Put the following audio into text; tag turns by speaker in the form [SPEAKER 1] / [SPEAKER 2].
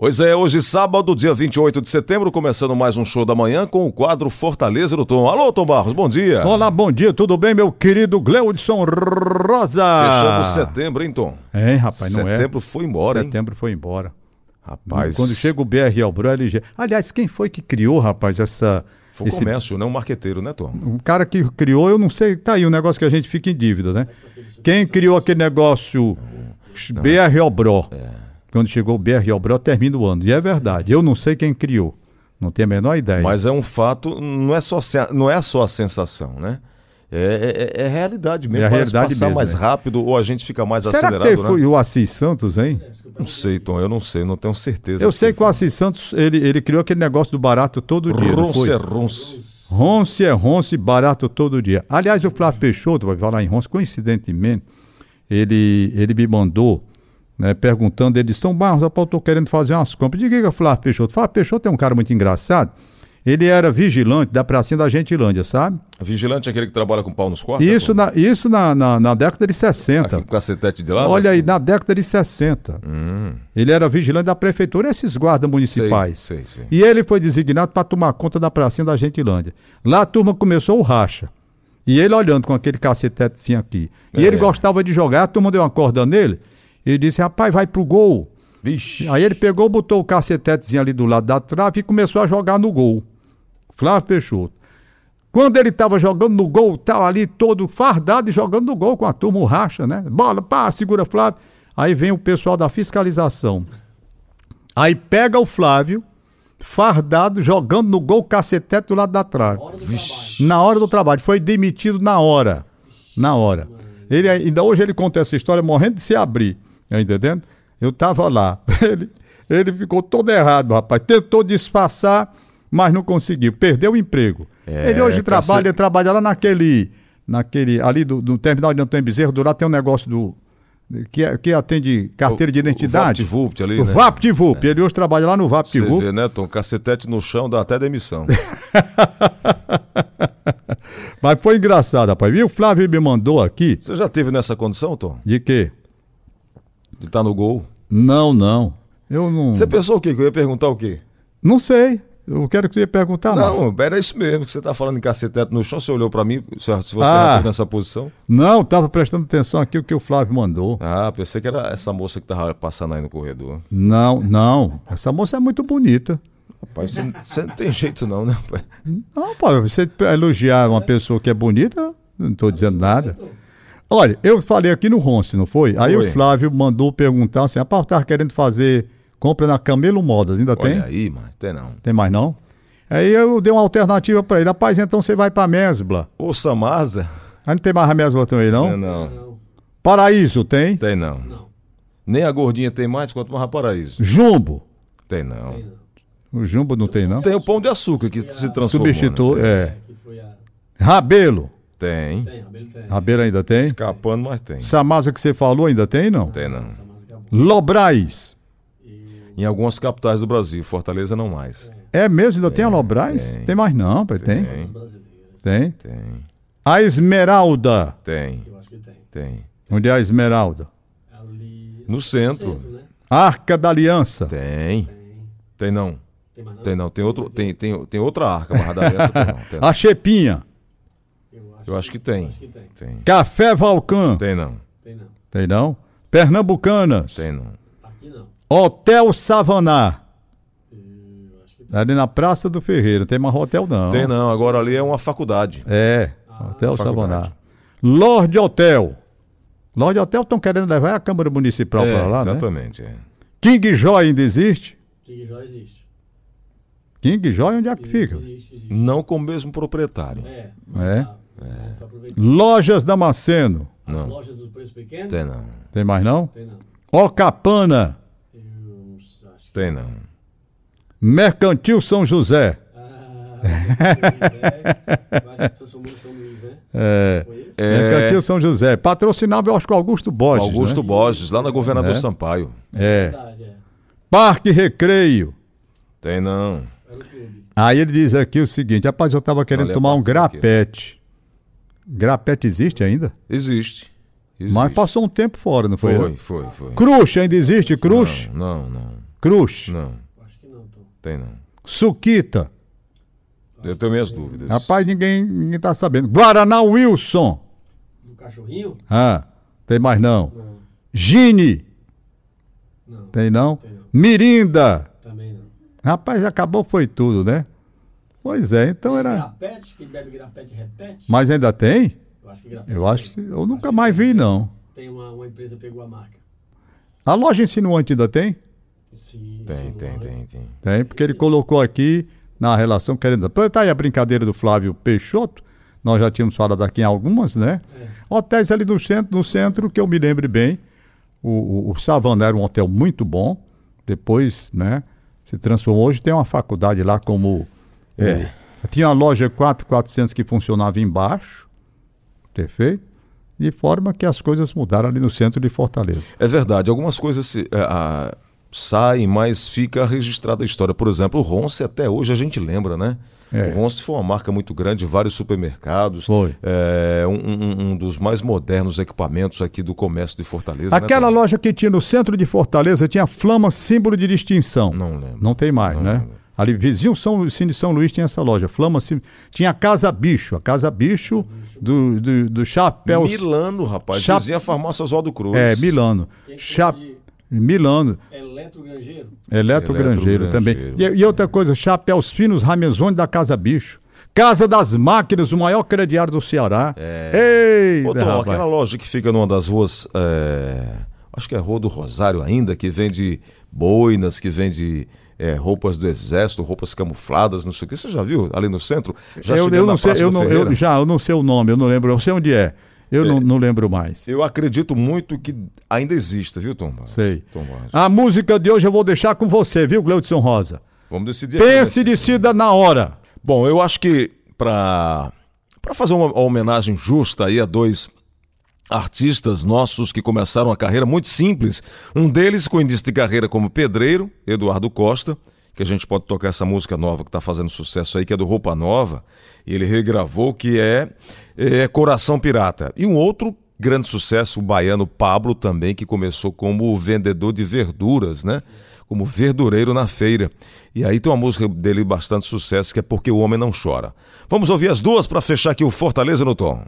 [SPEAKER 1] Pois é, hoje sábado, dia 28 de setembro, começando mais um show da manhã com o quadro Fortaleza do Tom. Alô, Tom Barros, bom dia.
[SPEAKER 2] Olá, bom dia, tudo bem, meu querido Gleudson Rosa?
[SPEAKER 1] Fechamos setembro, hein, Tom?
[SPEAKER 2] Hein, rapaz, não é?
[SPEAKER 1] Setembro foi embora, hein?
[SPEAKER 2] Setembro foi embora.
[SPEAKER 1] Rapaz,
[SPEAKER 2] Quando chega o BR ao Bro, LG. Aliás, quem foi que criou, rapaz, essa.
[SPEAKER 1] foi o
[SPEAKER 2] esse-
[SPEAKER 1] comércio, né? Um marqueteiro, né, Tom?
[SPEAKER 2] O cara que criou, eu não sei, tá aí um negócio que a gente fica em dívida, né? Quem criou aquele negócio BR ao Bro? Quando chegou o BR ao Bro, termina o ano. E é verdade, eu não sei quem criou. Não tenho a menor ideia.
[SPEAKER 1] Mas é um fato, não é só, não é só a sensação, né? É, é- é realidade mesmo.
[SPEAKER 2] É a realidade
[SPEAKER 1] passar
[SPEAKER 2] mesmo,
[SPEAKER 1] mais
[SPEAKER 2] é.
[SPEAKER 1] rápido ou a gente fica mais
[SPEAKER 2] Será
[SPEAKER 1] acelerado,
[SPEAKER 2] que
[SPEAKER 1] né?
[SPEAKER 2] foi o Assis Santos, hein?
[SPEAKER 1] Não sei, Tom, eu não sei, não tenho certeza.
[SPEAKER 2] Eu sei que o Assis Santos, ele, ele criou aquele negócio do barato todo dia.
[SPEAKER 1] Ronce é ronce.
[SPEAKER 2] Ronce é ronce, barato todo dia. Aliás, o Flávio Peixoto, vai falar em ronce, coincidentemente, ele, ele me mandou, né, perguntando, ele disse, Tom Barros, eu estou querendo fazer umas compras. Diga que é Flávio Peixoto. Flávio Peixoto é um cara muito engaçado. Ele era vigilante da pracinha da Gentilândia, sabe?
[SPEAKER 1] Vigilante é aquele que trabalha com pau nos cortes?
[SPEAKER 2] Isso,
[SPEAKER 1] Tom?
[SPEAKER 2] na, isso na, na, na década de 60.
[SPEAKER 1] Aqui com cacetete de lá?
[SPEAKER 2] Olha aí, na década de 60.
[SPEAKER 1] Hum,
[SPEAKER 2] Ele era vigilante da prefeitura, esses guardas
[SPEAKER 1] sei,
[SPEAKER 2] municipais.
[SPEAKER 1] sei, sei.
[SPEAKER 2] E ele foi designado para tomar conta da pracinha da Gentilândia. Lá a turma começou o racha. E ele olhando com aquele cacetetezinho aqui. E
[SPEAKER 1] É.
[SPEAKER 2] ele gostava de jogar, a turma deu uma corda nele. E disse, rapaz, vai pro gol.
[SPEAKER 1] Vixe.
[SPEAKER 2] Aí ele pegou, botou o cacetetezinho ali do lado da trave e começou a jogar no gol. Flávio Peixoto. Quando ele estava jogando no gol, estava ali todo fardado e jogando no gol com a turma, o racha, né? Bola, pá, segura Flávio. Aí vem o pessoal da fiscalização. Aí pega o Flávio, fardado, jogando no gol, cacetete do lado da trave. Na hora do trabalho. Foi demitido na hora. Na hora. Ele, ainda hoje ele conta essa história morrendo de se abrir. Tá entendendo? Eu tava lá. Ele, ele ficou todo errado, rapaz. Tentou disfarçar, mas não conseguiu. Perdeu o emprego.
[SPEAKER 1] É,
[SPEAKER 2] ele hoje
[SPEAKER 1] cacete-
[SPEAKER 2] trabalha, ele trabalha lá naquele. naquele ali do, do terminal de Antônio Bezerro, do lado tem um negócio do. Que, é- que atende carteira de identidade.
[SPEAKER 1] O VaptVupt ali,
[SPEAKER 2] O
[SPEAKER 1] né?
[SPEAKER 2] VaptVup. Ele hoje trabalha lá no
[SPEAKER 1] Você
[SPEAKER 2] VaptVup.
[SPEAKER 1] vê, né, Tom? Cacetete no chão dá até demissão.
[SPEAKER 2] Mas foi engraçado, rapaz. E o Flávio me mandou aqui.
[SPEAKER 1] Você já teve nessa condição, Tom?
[SPEAKER 2] De quê?
[SPEAKER 1] De estar no gol?
[SPEAKER 2] Não, não. Eu não.
[SPEAKER 1] Você pensou o quê? Que eu ia perguntar o quê?
[SPEAKER 2] Não sei. Eu quero que você ia perguntar, não.
[SPEAKER 1] Não, era isso mesmo, que você tá falando em cacetete no chão, você olhou pra mim, se você
[SPEAKER 2] Ah.
[SPEAKER 1] nessa posição.
[SPEAKER 2] Não, tava prestando atenção aqui o que o Flávio mandou.
[SPEAKER 1] Ah, pensei que era essa moça que tava passando aí no corredor.
[SPEAKER 2] Não, não. Essa moça é muito bonita.
[SPEAKER 1] Rapaz, você, você não tem jeito não, né?
[SPEAKER 2] Não, pô, você elogiar uma pessoa que é bonita, não estou dizendo nada. Olha, eu falei aqui no Ronce, não foi? Aí
[SPEAKER 1] Foi.
[SPEAKER 2] o Flávio mandou perguntar assim: rapaz, eu tava querendo fazer compra na Camelo Modas, ainda tem?
[SPEAKER 1] Olha aí, mas tem não.
[SPEAKER 2] Tem mais não? Aí eu dei uma alternativa para ele: rapaz, então você vai para Mesbla.
[SPEAKER 1] Ô, Samasa?
[SPEAKER 2] Aí não tem mais a Mesbla também, não?
[SPEAKER 1] Não, não,
[SPEAKER 3] Não,
[SPEAKER 2] Paraíso tem?
[SPEAKER 1] tem não.
[SPEAKER 3] não,
[SPEAKER 1] Nem a gordinha tem mais, quanto mais a paraíso.
[SPEAKER 2] Jumbo.
[SPEAKER 1] Tem não.
[SPEAKER 3] tem não.
[SPEAKER 2] O Jumbo não tem, não?
[SPEAKER 1] Tem o pão de açúcar que se transformou.
[SPEAKER 2] Substitui,
[SPEAKER 1] né?
[SPEAKER 2] é.
[SPEAKER 3] Que foi a.
[SPEAKER 2] Rabelo.
[SPEAKER 1] Tem.
[SPEAKER 3] Tem, Rabelo tem.
[SPEAKER 2] Rabelo ainda tem?
[SPEAKER 1] Escapando, mas tem.
[SPEAKER 2] Samasa que você falou ainda tem, não?
[SPEAKER 1] Tem não.
[SPEAKER 3] É.
[SPEAKER 2] Lobrais.
[SPEAKER 1] Em algumas capitais do Brasil, Fortaleza não mais.
[SPEAKER 2] É mesmo? Ainda tem a Lobrais?
[SPEAKER 1] tem.
[SPEAKER 2] Tem, mais não, pai. Tem.
[SPEAKER 1] Tem.
[SPEAKER 2] Tem.
[SPEAKER 1] tem,
[SPEAKER 2] A Esmeralda.
[SPEAKER 1] tem,
[SPEAKER 3] Eu acho que tem.
[SPEAKER 1] tem.
[SPEAKER 2] Onde é a Esmeralda?
[SPEAKER 3] Ali.
[SPEAKER 1] No centro.
[SPEAKER 3] né?
[SPEAKER 2] Arca da Aliança.
[SPEAKER 1] Tem.
[SPEAKER 3] Tem.
[SPEAKER 1] Tem não.
[SPEAKER 3] Tem mais não?
[SPEAKER 1] Tem não. Tem, outro, tem, tem, tem outra arca, mas da aliança tem não. Tem não.
[SPEAKER 2] A Chepinha.
[SPEAKER 3] Eu acho,
[SPEAKER 1] Eu acho que tem.
[SPEAKER 3] acho que tem.
[SPEAKER 1] Tem.
[SPEAKER 2] Café Valcã.
[SPEAKER 1] Tem não.
[SPEAKER 3] Tem não.
[SPEAKER 2] Tem não? Pernambucanas.
[SPEAKER 1] Tem não.
[SPEAKER 3] Aqui não.
[SPEAKER 2] Hotel Savaná.
[SPEAKER 3] Tem.
[SPEAKER 2] Ali na Praça do Ferreira. Tem mais hotel não.
[SPEAKER 1] Tem não. Agora ali é uma faculdade.
[SPEAKER 2] É. Hotel
[SPEAKER 1] faculdade.
[SPEAKER 2] Savaná. Lorde Hotel. Lorde Hotel estão querendo levar a Câmara Municipal
[SPEAKER 1] É,
[SPEAKER 2] para lá, né?
[SPEAKER 1] exatamente. é.
[SPEAKER 2] King Joy ainda existe?
[SPEAKER 3] Que já existe.
[SPEAKER 2] King Joy onde é que fica?
[SPEAKER 3] Existe, existe.
[SPEAKER 1] Não com o mesmo proprietário.
[SPEAKER 3] É.
[SPEAKER 2] É?
[SPEAKER 3] Aproveitando.
[SPEAKER 2] Lojas Damasceno.
[SPEAKER 3] As
[SPEAKER 1] Não.
[SPEAKER 3] lojas do preço pequeno?
[SPEAKER 1] Tem não.
[SPEAKER 2] Tem mais não?
[SPEAKER 3] Tem não.
[SPEAKER 2] Ocapana.
[SPEAKER 3] Eu acho que
[SPEAKER 1] Tem não.
[SPEAKER 2] Mercantil São José.
[SPEAKER 3] Ah, eu acho que transformou em São Luís, né?
[SPEAKER 2] É.
[SPEAKER 1] É,
[SPEAKER 2] Mercantil São José. Patrocinava, eu acho que o Augusto Borges.
[SPEAKER 1] Augusto
[SPEAKER 2] né?
[SPEAKER 1] Borges, lá na Governador
[SPEAKER 2] É.
[SPEAKER 1] Sampaio.
[SPEAKER 2] É.
[SPEAKER 3] Verdade, é.
[SPEAKER 2] Parque Recreio.
[SPEAKER 1] Tem não.
[SPEAKER 2] Aí ele diz aqui o seguinte: rapaz, eu tava querendo
[SPEAKER 1] Olha
[SPEAKER 2] tomar um
[SPEAKER 1] placa aqui.
[SPEAKER 2] Grapete. Existe ainda?
[SPEAKER 1] Existe. Existe.
[SPEAKER 2] Mas passou um tempo fora, não foi?
[SPEAKER 1] Foi,
[SPEAKER 2] né?
[SPEAKER 1] foi, foi.
[SPEAKER 2] Crush, ainda existe Crush?
[SPEAKER 1] Não, não, não.
[SPEAKER 2] Cruz,
[SPEAKER 1] Não,
[SPEAKER 3] Acho que não, Tom.
[SPEAKER 1] tem não.
[SPEAKER 2] Suquita.
[SPEAKER 1] Eu tenho minhas dúvidas.
[SPEAKER 2] Rapaz, ninguém, ninguém tá sabendo. Guaraná Wilson.
[SPEAKER 3] Do cachorrinho?
[SPEAKER 2] Ah, tem mais não.
[SPEAKER 3] Não.
[SPEAKER 2] Gine.
[SPEAKER 3] Não.
[SPEAKER 2] Tem não?
[SPEAKER 3] Tem não.
[SPEAKER 2] Mirinda.
[SPEAKER 3] Também não.
[SPEAKER 2] Rapaz, acabou foi tudo, né? Pois é, então era.
[SPEAKER 3] Grapete, quem bebe grapete repete?
[SPEAKER 2] Mas ainda tem?
[SPEAKER 3] Eu acho que grapete
[SPEAKER 2] Eu acho que
[SPEAKER 3] tem.
[SPEAKER 2] eu nunca
[SPEAKER 3] Acho que
[SPEAKER 2] mais
[SPEAKER 3] tem.
[SPEAKER 2] vi, não.
[SPEAKER 3] Tem uma, uma empresa que pegou a marca.
[SPEAKER 2] A loja insinuante ainda tem?
[SPEAKER 3] Sim,
[SPEAKER 1] Tem,
[SPEAKER 3] sim,
[SPEAKER 1] tem, tem, tem.
[SPEAKER 2] Tem, porque ele colocou aqui na relação querendo. Tá aí a brincadeira do Flávio Peixoto. Nós já tínhamos falado aqui em algumas, né?
[SPEAKER 3] É.
[SPEAKER 2] Hotéis ali no centro, no centro, que eu me lembre bem. O, o, o Savana era um hotel muito bom. Depois, né? Se transformou. Hoje tem uma faculdade lá como.
[SPEAKER 1] É.
[SPEAKER 2] tinha uma loja 4400 que funcionava embaixo. Perfeito? De forma que as coisas mudaram ali no centro de Fortaleza.
[SPEAKER 1] É verdade, algumas coisas se, é, a- saem, mas fica registrada a história. Por exemplo, o Ronce até hoje a gente lembra, né?
[SPEAKER 2] É.
[SPEAKER 1] O Ronce foi uma marca muito grande, vários supermercados.
[SPEAKER 2] Foi.
[SPEAKER 1] É, um, um- dos mais modernos equipamentos aqui do comércio de Fortaleza. né,
[SPEAKER 2] Aquela
[SPEAKER 1] Tom?
[SPEAKER 2] loja que tinha no centro de Fortaleza tinha flama símbolo de distinção.
[SPEAKER 1] Não lembro.
[SPEAKER 2] Não tem mais,
[SPEAKER 1] Não
[SPEAKER 2] né?
[SPEAKER 1] lembro.
[SPEAKER 2] Ali, vizinho São, Cine São Luís tinha essa loja. Flama Sim- Tinha a Casa Bicho. A Casa Bicho do, do, do chapéu.
[SPEAKER 1] Milano, rapaz.
[SPEAKER 2] Chap-
[SPEAKER 1] Dizia a farmácia Oswaldo Cruz.
[SPEAKER 2] É, Milano.
[SPEAKER 3] Tem
[SPEAKER 2] Cha...
[SPEAKER 3] de
[SPEAKER 2] Milano.
[SPEAKER 3] Eletrograngeiro.
[SPEAKER 2] Eletro-grangeiro também. E, e outra coisa, chapéus finos Ramezone da Casa Bicho. Casa das Máquinas, o maior crediário do Ceará. É. Ei,
[SPEAKER 1] Ô, aquela loja que fica numa das ruas, é, acho que é Rua do Rosário ainda, que vende boinas, que vende é, roupas do exército, roupas camufladas, não sei o que. Você já viu ali no centro? Já
[SPEAKER 2] eu, eu não sei, eu não, eu, já, eu não sei o nome, eu não lembro, eu sei onde é. Eu não, não lembro mais.
[SPEAKER 1] Eu acredito muito que ainda exista, viu, Tom? Barros?
[SPEAKER 2] Sei.
[SPEAKER 1] Tom Barros.
[SPEAKER 2] A música de hoje eu vou deixar com você, viu, Gleudson Rosa?
[SPEAKER 1] Vamos decidir.
[SPEAKER 2] Pense e decida na hora.
[SPEAKER 1] Bom, eu acho que para para fazer uma homenagem justa aí a dois artistas nossos que começaram a carreira muito simples, um deles com início de carreira como pedreiro, Eduardo Costa, que a gente pode tocar essa música nova que está fazendo sucesso aí, que é do Roupa Nova, ele regravou, que é, é Coração Pirata. E um outro grande sucesso, o baiano Pablo também, que começou como vendedor de verduras, né? Como verdureiro na feira. E aí tem uma música dele bastante sucesso, que é Porque o Homem Não Chora. Vamos ouvir as duas para fechar aqui o Fortaleza no Tom.